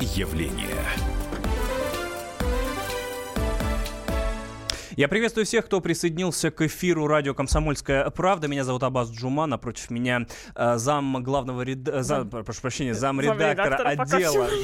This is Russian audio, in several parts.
явление. Я приветствую всех, кто присоединился к эфиру радио «Комсомольская правда». Меня зовут Абаз Джума, напротив меня э, зам главного ред... Э, зам, прошу прощения, зам редактора отдела.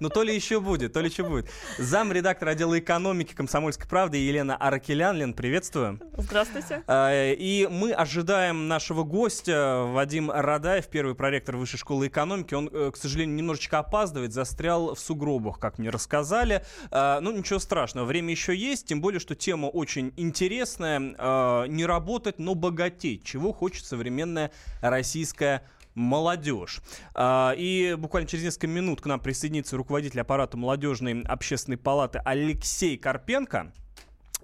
Ну, то ли еще будет, то ли еще будет. Зам редактора отдела экономики «Комсомольской правды» Елена Аракелян. Лен, приветствую. Здравствуйте. Э, и мы ожидаем нашего гостя, Вадим Радаев, первый проректор Высшей школы экономики. Он, к сожалению, немножечко опаздывает, застрял в сугробах, как мне рассказали. Ну, ничего страшного, время еще есть, тем более, что что тема очень интересная. Э, не работать, но богатеть. Чего хочет современная российская молодежь. А, и буквально через несколько минут к нам присоединится руководитель аппарата молодежной общественной палаты Алексей Карпенко.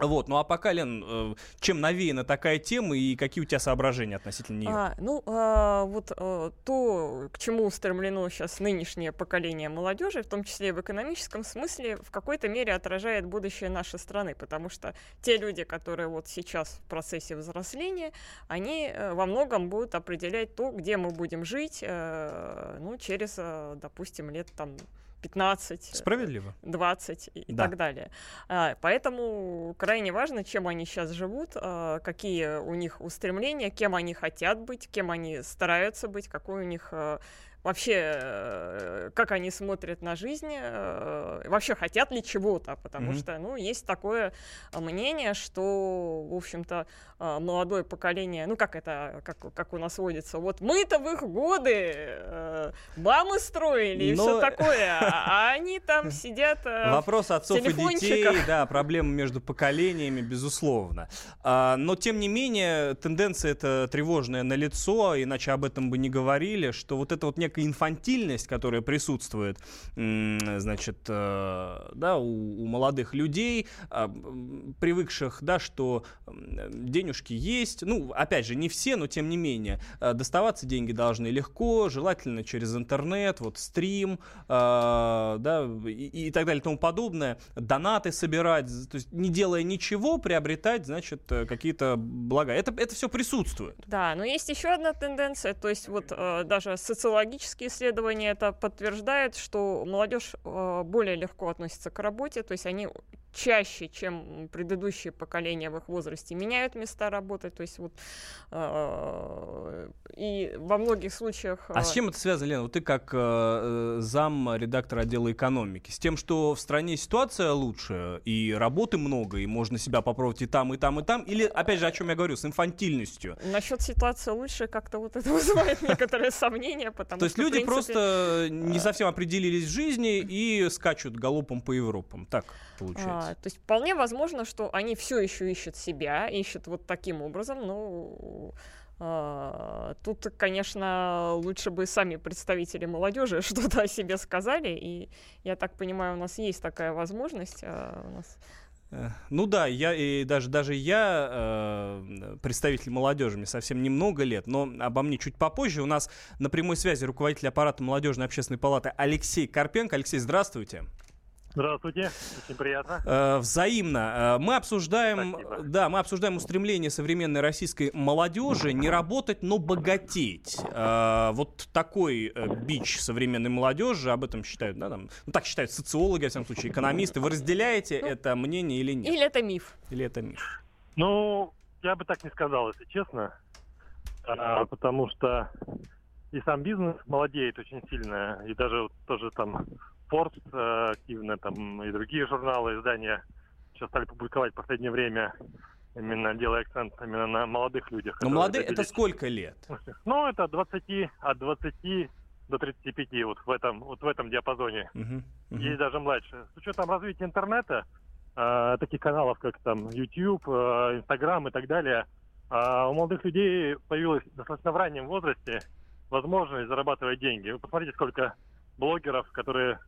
Вот, ну а пока, Лен, э, чем навеяна такая тема и какие у тебя соображения относительно нее? А, ну, а, вот а, то, к чему устремлено сейчас нынешнее поколение молодежи, в том числе в экономическом смысле, в какой-то мере отражает будущее нашей страны, потому что те люди, которые вот сейчас в процессе взросления, они во многом будут определять то, где мы будем жить, ну, через, допустим, лет там 15, Справедливо. 20 и да. так далее. А, поэтому крайне важно, чем они сейчас живут, а, какие у них устремления, кем они хотят быть, кем они стараются быть, какой у них а, вообще, э, как они смотрят на жизнь, э, вообще хотят ли чего-то, потому mm-hmm. что, ну, есть такое мнение, что, в общем-то, э, молодое поколение, ну, как это, как, как у нас водится, вот мы-то в их годы мамы строили и Но... все такое, а, они там сидят Вопрос отцов и детей, да, проблемы между поколениями, безусловно. А, но, тем не менее, тенденция эта тревожная на лицо, иначе об этом бы не говорили, что вот это вот некое некая инфантильность, которая присутствует, значит, э, да, у, у молодых людей, а, привыкших, да, что денежки есть, ну, опять же, не все, но тем не менее, э, доставаться деньги должны легко, желательно через интернет, вот стрим, э, да, и, и так далее и тому подобное, донаты собирать, то есть не делая ничего, приобретать, значит, какие-то блага. Это, это все присутствует. Да, но есть еще одна тенденция, то есть вот даже социологически социологические исследования это подтверждают, что молодежь э, более легко относится к работе, то есть они чаще, чем предыдущие поколения в их возрасте, меняют места работы. То есть вот э, и во многих случаях... А с чем это связано, Лена? Вот ты как э, зам редактора отдела экономики. С тем, что в стране ситуация лучше, и работы много, и можно себя попробовать и там, и там, и там? Или, опять же, о чем я говорю, с инфантильностью? Насчет ситуации лучше как-то вот это вызывает некоторые сомнения, потому То есть люди просто не совсем определились в жизни и скачут галопом по Европам. Так получается? А, то есть вполне возможно, что они все еще ищут себя, ищут вот таким образом, но а, тут, конечно, лучше бы сами представители молодежи что-то о себе сказали, и я так понимаю, у нас есть такая возможность. А у нас э, ну да, я и даже даже я э, представитель молодежи, мне совсем немного лет, но обо мне чуть попозже. У нас на прямой связи руководитель аппарата молодежной общественной палаты Алексей Карпенко. Алексей, здравствуйте. Здравствуйте, очень приятно. Э, взаимно. Э, мы обсуждаем, Спасибо. да, мы обсуждаем устремление современной российской молодежи не работать, но богатеть. Э, вот такой бич современной молодежи, об этом считают, да, там, ну так считают социологи, во всяком случае, экономисты. Вы разделяете ну, это мнение или нет? Или это миф? Или это миф? Ну, я бы так не сказал, если честно, потому что и сам бизнес молодеет очень сильно, и даже вот тоже там Forbes э, активно, там и другие журналы, издания сейчас стали публиковать в последнее время, именно делая акцент именно на молодых людях. Но молодые это сколько лет? Ну, это 20, от 20 до 35, вот в этом, вот в этом диапазоне. Uh-huh, uh-huh. Есть даже младше. С учетом развития интернета, э, таких каналов, как там YouTube, э, Instagram и так далее, э, у молодых людей появилась достаточно в раннем возрасте возможность зарабатывать деньги. Вы посмотрите, сколько блогеров, которые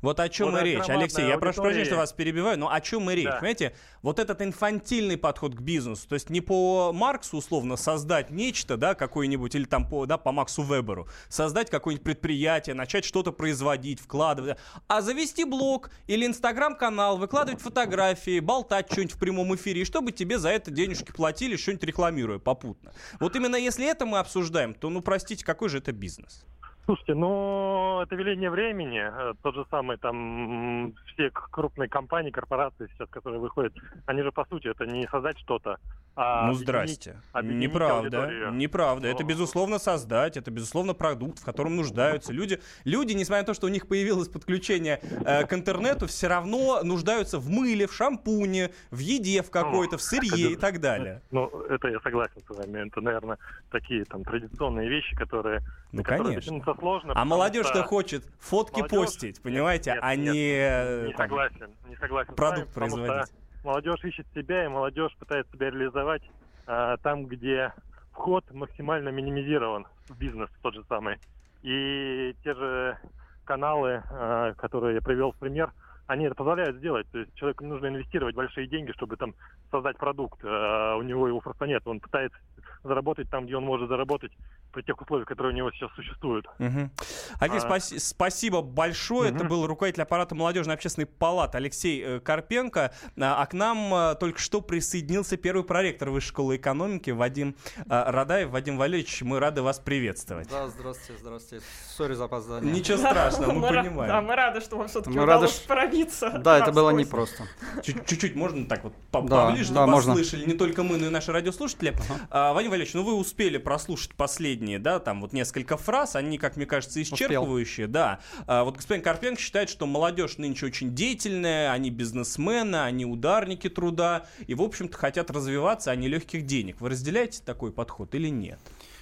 вот о чем и речь. Алексей, я прошу прощения, что вас перебиваю, но о чем и речь. Да. Понимаете, вот этот инфантильный подход к бизнесу, то есть не по Марксу условно создать нечто, да, какое-нибудь, или там по, да, по Максу Веберу, создать какое-нибудь предприятие, начать что-то производить, вкладывать, а завести блог или инстаграм-канал, выкладывать фотографии, болтать что-нибудь в прямом эфире, и чтобы тебе за это денежки платили, что-нибудь рекламируя попутно. Вот именно если это мы обсуждаем, то, ну, простите, какой же это бизнес? Слушайте, ну, это веление времени. Э, тот же самый там все крупные компании, корпорации сейчас, которые выходят, они же, по сути, это не создать что-то, а Ну, здрасте. Объединить Неправда. Аудиторию. Неправда. Но... Это, безусловно, создать. Это, безусловно, продукт, в котором нуждаются люди. Люди, несмотря на то, что у них появилось подключение э, к интернету, все равно нуждаются в мыле, в шампуне, в еде в какой-то, в сырье и так далее. Ну, это я согласен с вами. Это, наверное, такие там традиционные вещи, которые... Ну, конечно сложно. А молодежь-то хочет фотки молодежь... постить, понимаете, нет, а нет, не... Э, не там, согласен, не согласен Продукт вами, производить. Молодежь ищет себя, и молодежь пытается себя реализовать а, там, где вход максимально минимизирован в бизнес тот же самый. И те же каналы, а, которые я привел в пример, они это позволяют сделать. То есть человеку нужно инвестировать большие деньги, чтобы там создать продукт. А у него его просто нет. Он пытается заработать там, где он может заработать при тех условиях, которые у него сейчас существуют. Угу. Алексей, а... спаси- спасибо большое. Угу. Это был руководитель аппарата молодежной общественной палаты Алексей э, Карпенко. А, а к нам а, только что присоединился первый проректор Высшей школы экономики Вадим а, Радаев. Вадим Валерьевич, мы рады вас приветствовать. Да, здравствуйте, здравствуйте. Сори за опоздание. Ничего страшного, мы понимаем. Да, мы рады, что вам все-таки удалось пробиться. Да, это было непросто. Чуть-чуть можно так вот поближе, да, можно. слышали не только мы, но и наши радиослушатели. Вадим Валерьевич, ну вы успели прослушать последние, да, там вот несколько фраз, они, как мне кажется, исчерпывающие, Успел. да. А, вот господин Карпенко считает, что молодежь нынче очень деятельная, они бизнесмены, они ударники труда, и, в общем-то, хотят развиваться, а не легких денег. Вы разделяете такой подход или нет?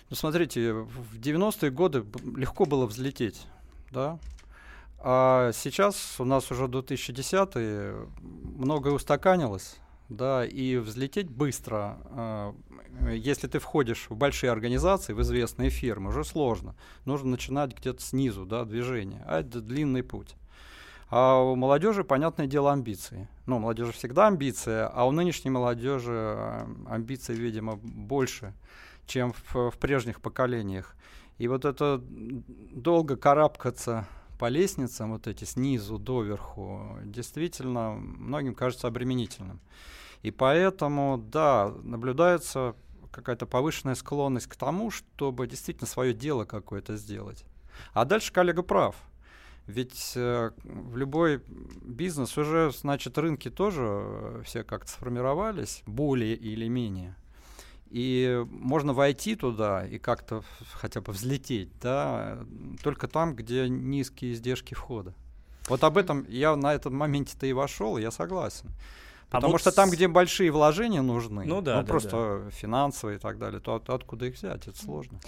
Ну, смотрите, в 90-е годы легко было взлететь, да, а сейчас у нас уже 2010 многое устаканилось, да, и взлететь быстро, а, если ты входишь в большие организации, в известные фирмы, уже сложно. Нужно начинать где-то снизу, да, движение, а это длинный путь. А у молодежи, понятное дело, амбиции. Ну, у молодежи всегда амбиции, а у нынешней молодежи а, амбиции, видимо, больше, чем в, в прежних поколениях. И вот это долго карабкаться по лестницам, вот эти снизу доверху, действительно многим кажется обременительным. И поэтому, да, наблюдается какая-то повышенная склонность к тому, чтобы действительно свое дело какое-то сделать. А дальше коллега прав. Ведь э, в любой бизнес уже, значит, рынки тоже э, все как-то сформировались, более или менее. И можно войти туда и как-то хотя бы взлететь, да, только там, где низкие издержки входа. Вот об этом я на этом моменте-то и вошел, я согласен. А Потому а вот что там, где большие вложения нужны, ну, да, ну да, просто да. финансовые и так далее, то от, откуда их взять, это сложно.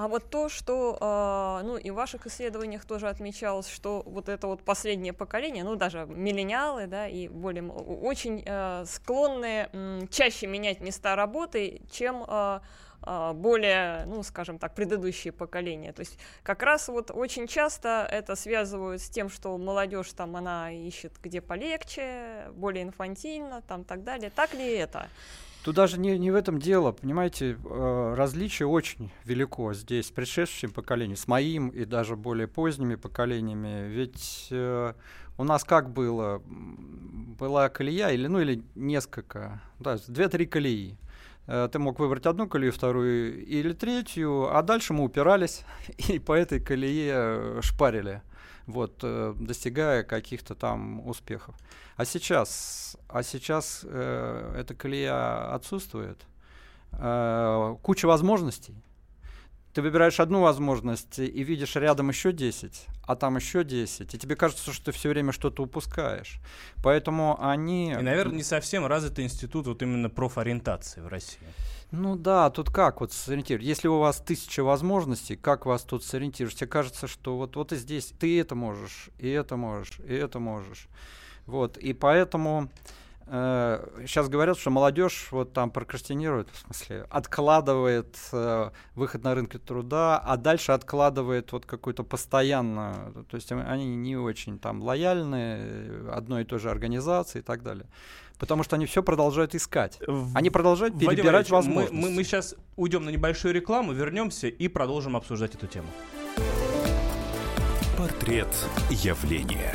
А вот то, что, э, ну, и в ваших исследованиях тоже отмечалось, что вот это вот последнее поколение, ну, даже миллениалы, да, и более, очень э, склонны чаще менять места работы, чем э, а, более, ну, скажем так, предыдущие поколения. То есть как раз вот очень часто это связывают с тем, что молодежь там, она ищет где полегче, более инфантильно, там так далее. Так ли это? Тут даже не, не в этом дело, понимаете, э, различие очень велико здесь с предшествующим поколением, с моим и даже более поздними поколениями. Ведь э, у нас как было? Была колея или, ну, или несколько, да, две-три колеи. Э, ты мог выбрать одну колею, вторую или третью, а дальше мы упирались и по этой колее э, шпарили, вот, э, достигая каких-то там успехов. А сейчас, а сейчас э, эта колея отсутствует, э, куча возможностей, ты выбираешь одну возможность и видишь рядом еще 10, а там еще 10, и тебе кажется, что ты все время что-то упускаешь. Поэтому они... И, наверное, не совсем развитый институт вот именно профориентации в России. Ну да, тут как вот сориентировать? Если у вас тысяча возможностей, как вас тут сориентируешь? Тебе кажется, что вот, вот и здесь ты это можешь, и это можешь, и это можешь. Вот, и поэтому сейчас э, говорят, что молодежь вот там прокрастинирует, в смысле, откладывает э, выход на рынок труда, а дальше откладывает вот какую-то постоянно, то есть они не очень там лояльны одной и той же организации и так далее. Потому что они все продолжают искать. Они продолжают перебирать возможности. Мы, мы, мы сейчас уйдем на небольшую рекламу, вернемся и продолжим обсуждать эту тему. Портрет явления.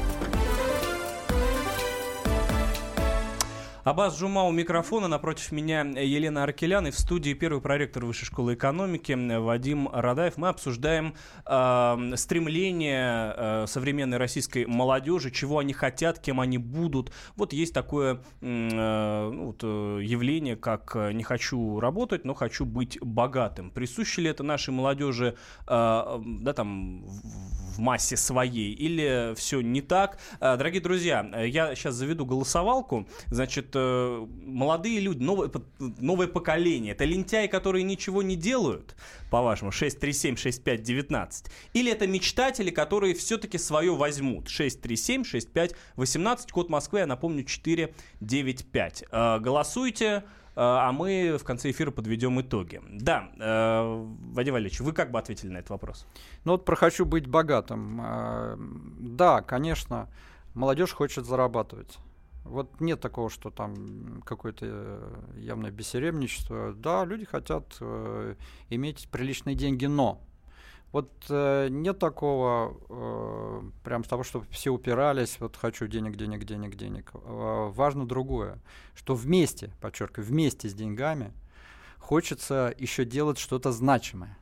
Абаз Жума у микрофона, напротив меня Елена Аркелян и в студии первый проректор Высшей школы экономики Вадим Радаев. Мы обсуждаем э, стремление э, современной российской молодежи, чего они хотят, кем они будут. Вот есть такое э, ну, вот, э, явление, как э, «не хочу работать, но хочу быть богатым». Присуще ли это нашей молодежи э, да, там, в массе своей или все не так? Дорогие друзья, я сейчас заведу голосовалку. Значит, э, молодые люди, новое, новое поколение, это лентяи, которые ничего не делают, по-вашему, 637-6519, или это мечтатели, которые все-таки свое возьмут, 637-6518, код Москвы, я напомню, 495. Э, голосуйте, э, а мы в конце эфира подведем итоги. Да, Вадим Валерьевич, вы как бы ответили на этот вопрос? Ну вот про «хочу быть богатым». Да, конечно, молодежь хочет зарабатывать. Вот нет такого, что там какое-то э, явное бессеремничество. Да, люди хотят э, иметь приличные деньги, но вот э, нет такого, э, прям того, чтобы все упирались, вот хочу денег, денег, денег, денег. Э, важно другое, что вместе, подчеркиваю, вместе с деньгами хочется еще делать что-то значимое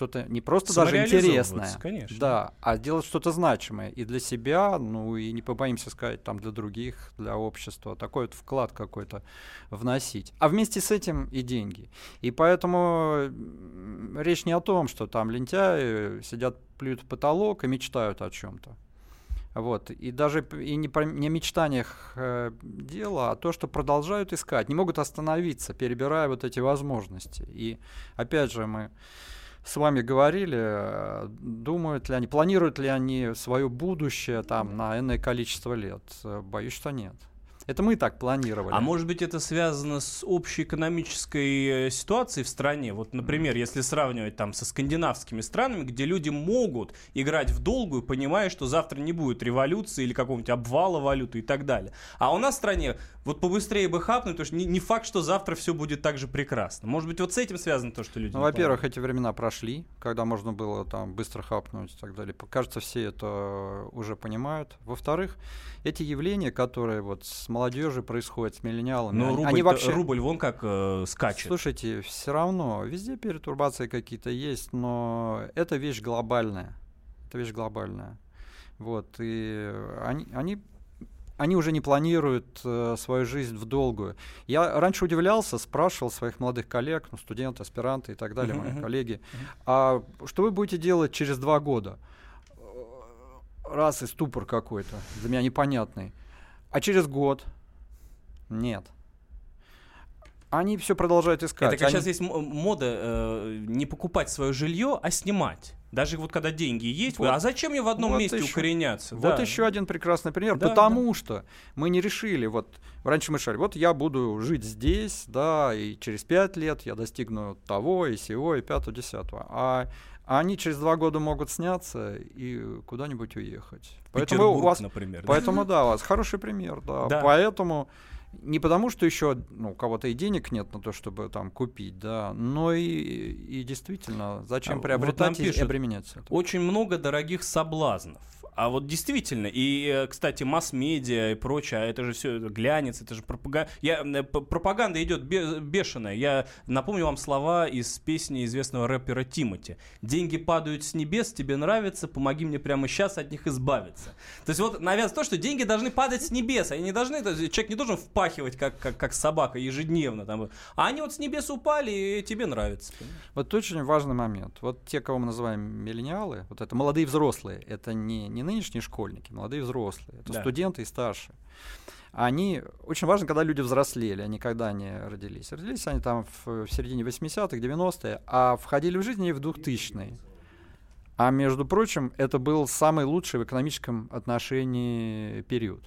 что-то не просто даже интересное, конечно. да, а делать что-то значимое и для себя, ну и не побоимся сказать, там для других, для общества, такой вот вклад какой-то вносить. А вместе с этим и деньги. И поэтому речь не о том, что там лентяи сидят, плюют в потолок и мечтают о чем-то. Вот. И даже и не, про, не о мечтаниях э, дело, а то, что продолжают искать, не могут остановиться, перебирая вот эти возможности. И опять же мы с вами говорили, э, думают ли они, планируют ли они свое будущее там на энное количество лет? Э, боюсь, что нет. Это мы так планировали. А может быть это связано с общей экономической э, ситуацией в стране? Вот, например, если сравнивать там со скандинавскими странами, где люди могут играть в долгую, понимая, что завтра не будет революции или какого-нибудь обвала валюты и так далее. А у нас в стране вот побыстрее бы хапнуть, потому что не, не факт, что завтра все будет так же прекрасно. Может быть, вот с этим связано то, что люди... Ну, во-первых, эти времена прошли, когда можно было там быстро хапнуть и так далее. Кажется, все это уже понимают. Во-вторых, эти явления, которые вот с молодежи происходят, с миллениалами, Но рубль, они вообще... рубль вон как э, скачет. Слушайте, все равно, везде перетурбации какие-то есть, но это вещь глобальная. Это вещь глобальная. Вот, и они, они они уже не планируют э, свою жизнь в долгую. Я раньше удивлялся, спрашивал своих молодых коллег, ну, студенты, аспиранты и так далее, uh-huh, мои uh-huh. коллеги, а что вы будете делать через два года? Раз и ступор какой-то, для меня непонятный. А через год? Нет они все продолжают искать. Это как они... сейчас есть мода э, не покупать свое жилье, а снимать. Даже вот когда деньги есть, вот, а зачем мне в одном вот месте еще, укореняться? Вот да. еще один прекрасный пример, да, потому да. что мы не решили, вот раньше мы решали, вот я буду жить здесь, да, и через пять лет я достигну того и сего, и пятого, десятого. А а они через два года могут сняться и куда-нибудь уехать. Поэтому у вас, например. Поэтому да, у вас хороший пример, да. да. Поэтому не потому, что еще ну, у кого-то и денег нет на то, чтобы там купить, да, но и, и действительно, зачем а приобретать вот и обременяться? Очень много дорогих соблазнов. А вот действительно, и, э, кстати, масс-медиа и прочее, а это же все глянец, это же пропаганда. Я, э, пропаганда идет бешеная. Я напомню вам слова из песни известного рэпера Тимати. «Деньги падают с небес, тебе нравится, помоги мне прямо сейчас от них избавиться». То есть вот навязывается то, что деньги должны падать с небес, они не должны, человек не должен впахивать, как, как, как собака, ежедневно. Там, а они вот с небес упали, и тебе нравится. Понимаешь? Вот очень важный момент. Вот те, кого мы называем миллениалы, вот это молодые взрослые, это не, не нынешние школьники, молодые взрослые, это да. студенты и старшие. Они, очень важно, когда люди взрослели, они когда они родились. Родились они там в, в середине 80-х, 90-е, а входили в жизнь они в 2000-е. А между прочим, это был самый лучший в экономическом отношении период.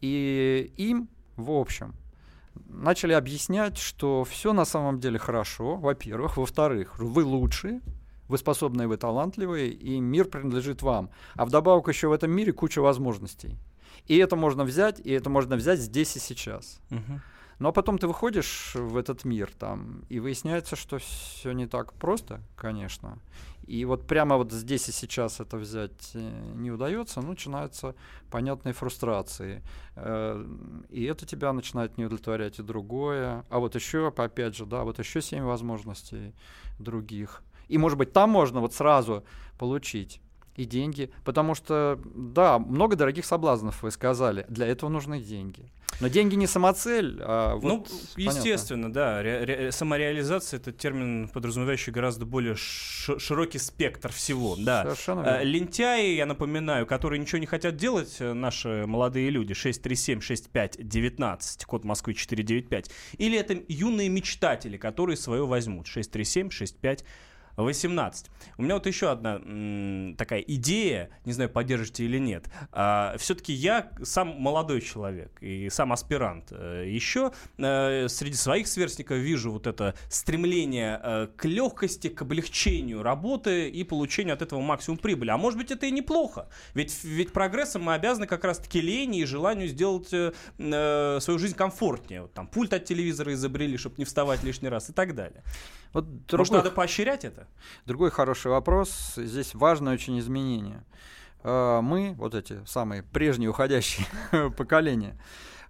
И им, в общем, начали объяснять, что все на самом деле хорошо, во-первых. Во-вторых, вы лучшие, вы способные, вы талантливые, и мир принадлежит вам. А вдобавок еще в этом мире куча возможностей. И это можно взять, и это можно взять здесь и сейчас. Uh-huh. Ну а потом ты выходишь в этот мир там, и выясняется, что все не так просто, конечно. И вот прямо вот здесь и сейчас это взять э, не удается, ну, начинаются понятные фрустрации. Э, и это тебя начинает не удовлетворять и другое. А вот еще, опять же, да, вот еще семь возможностей других. И, может быть, там можно вот сразу получить и деньги. Потому что, да, много дорогих соблазнов вы сказали. Для этого нужны деньги. Но деньги не самоцель, а вот, Ну, естественно, да. Ре- ре- самореализация — это термин, подразумевающий гораздо более широкий спектр всего. Да. Совершенно верно. Лентяи, я напоминаю, которые ничего не хотят делать, э, наши молодые люди, 637-65-19, код Москвы 495. Или это юные мечтатели, которые свое возьмут, 637-65 18. У меня вот еще одна м, такая идея, не знаю, поддержите или нет. А, все-таки я сам молодой человек и сам аспирант. Э, еще а, среди своих сверстников вижу вот это стремление а, к легкости, к облегчению работы и получению от этого максимум прибыли. А может быть это и неплохо. Ведь, ведь прогрессом мы обязаны как раз-таки лени и желанию сделать э, свою жизнь комфортнее. Вот, там пульт от телевизора изобрели, чтобы не вставать лишний раз и так далее. Вот другой, Может, надо поощрять это? Другой хороший вопрос. Здесь важное очень изменение. А, мы, вот эти самые прежние уходящие поколения,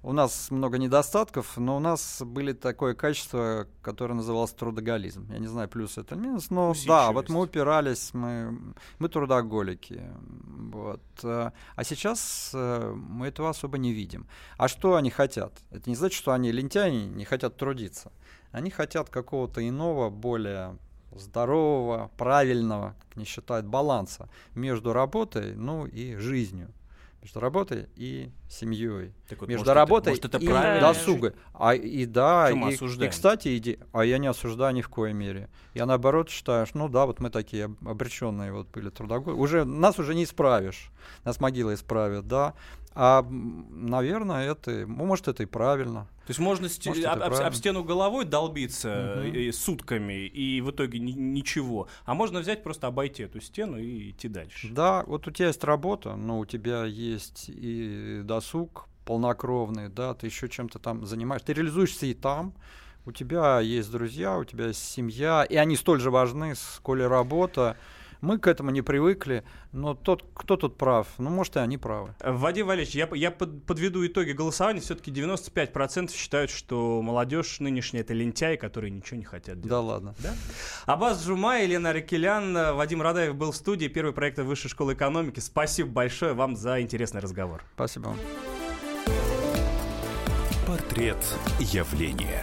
у нас много недостатков, но у нас были такое качество, которое называлось трудоголизм. Я не знаю, плюс это или минус, но да, вот мы упирались, мы, мы трудоголики. Вот. А сейчас э, мы этого особо не видим. А что они хотят? Это не значит, что они лентяи, не хотят трудиться. Они хотят какого-то иного, более здорового, правильного, как они считают, баланса между работой, ну и жизнью. Между работой и семьей. Так вот, между может, работой это, может, это и досугой. А, и да, и, и, кстати, иди, а я не осуждаю ни в коей мере. Я наоборот считаю, что, ну да, вот мы такие обреченные вот были трудоголики. Уже, нас уже не исправишь. Нас могила исправит, да. А, наверное, это, может, это и правильно. То есть можно может, ст- об, об, стену головой долбиться угу. и, сутками, и в итоге ни- ничего. А можно взять, просто обойти эту стену и идти дальше. Да, вот у тебя есть работа, но у тебя есть и досуг полнокровный, да, ты еще чем-то там занимаешься. Ты реализуешься и там, у тебя есть друзья, у тебя есть семья, и они столь же важны, сколь и работа. Мы к этому не привыкли, но тот, кто тут прав? Ну, может, и они правы. Вадим Валерьевич, я, я под, подведу итоги голосования. Все-таки 95% считают, что молодежь нынешняя это лентяи, которые ничего не хотят делать. Да ладно. Да? Абаз Жума, Елена Ракелян, Вадим Радаев был в студии. Первый проект Высшей школы экономики. Спасибо большое вам за интересный разговор. Спасибо вам. Портрет явления.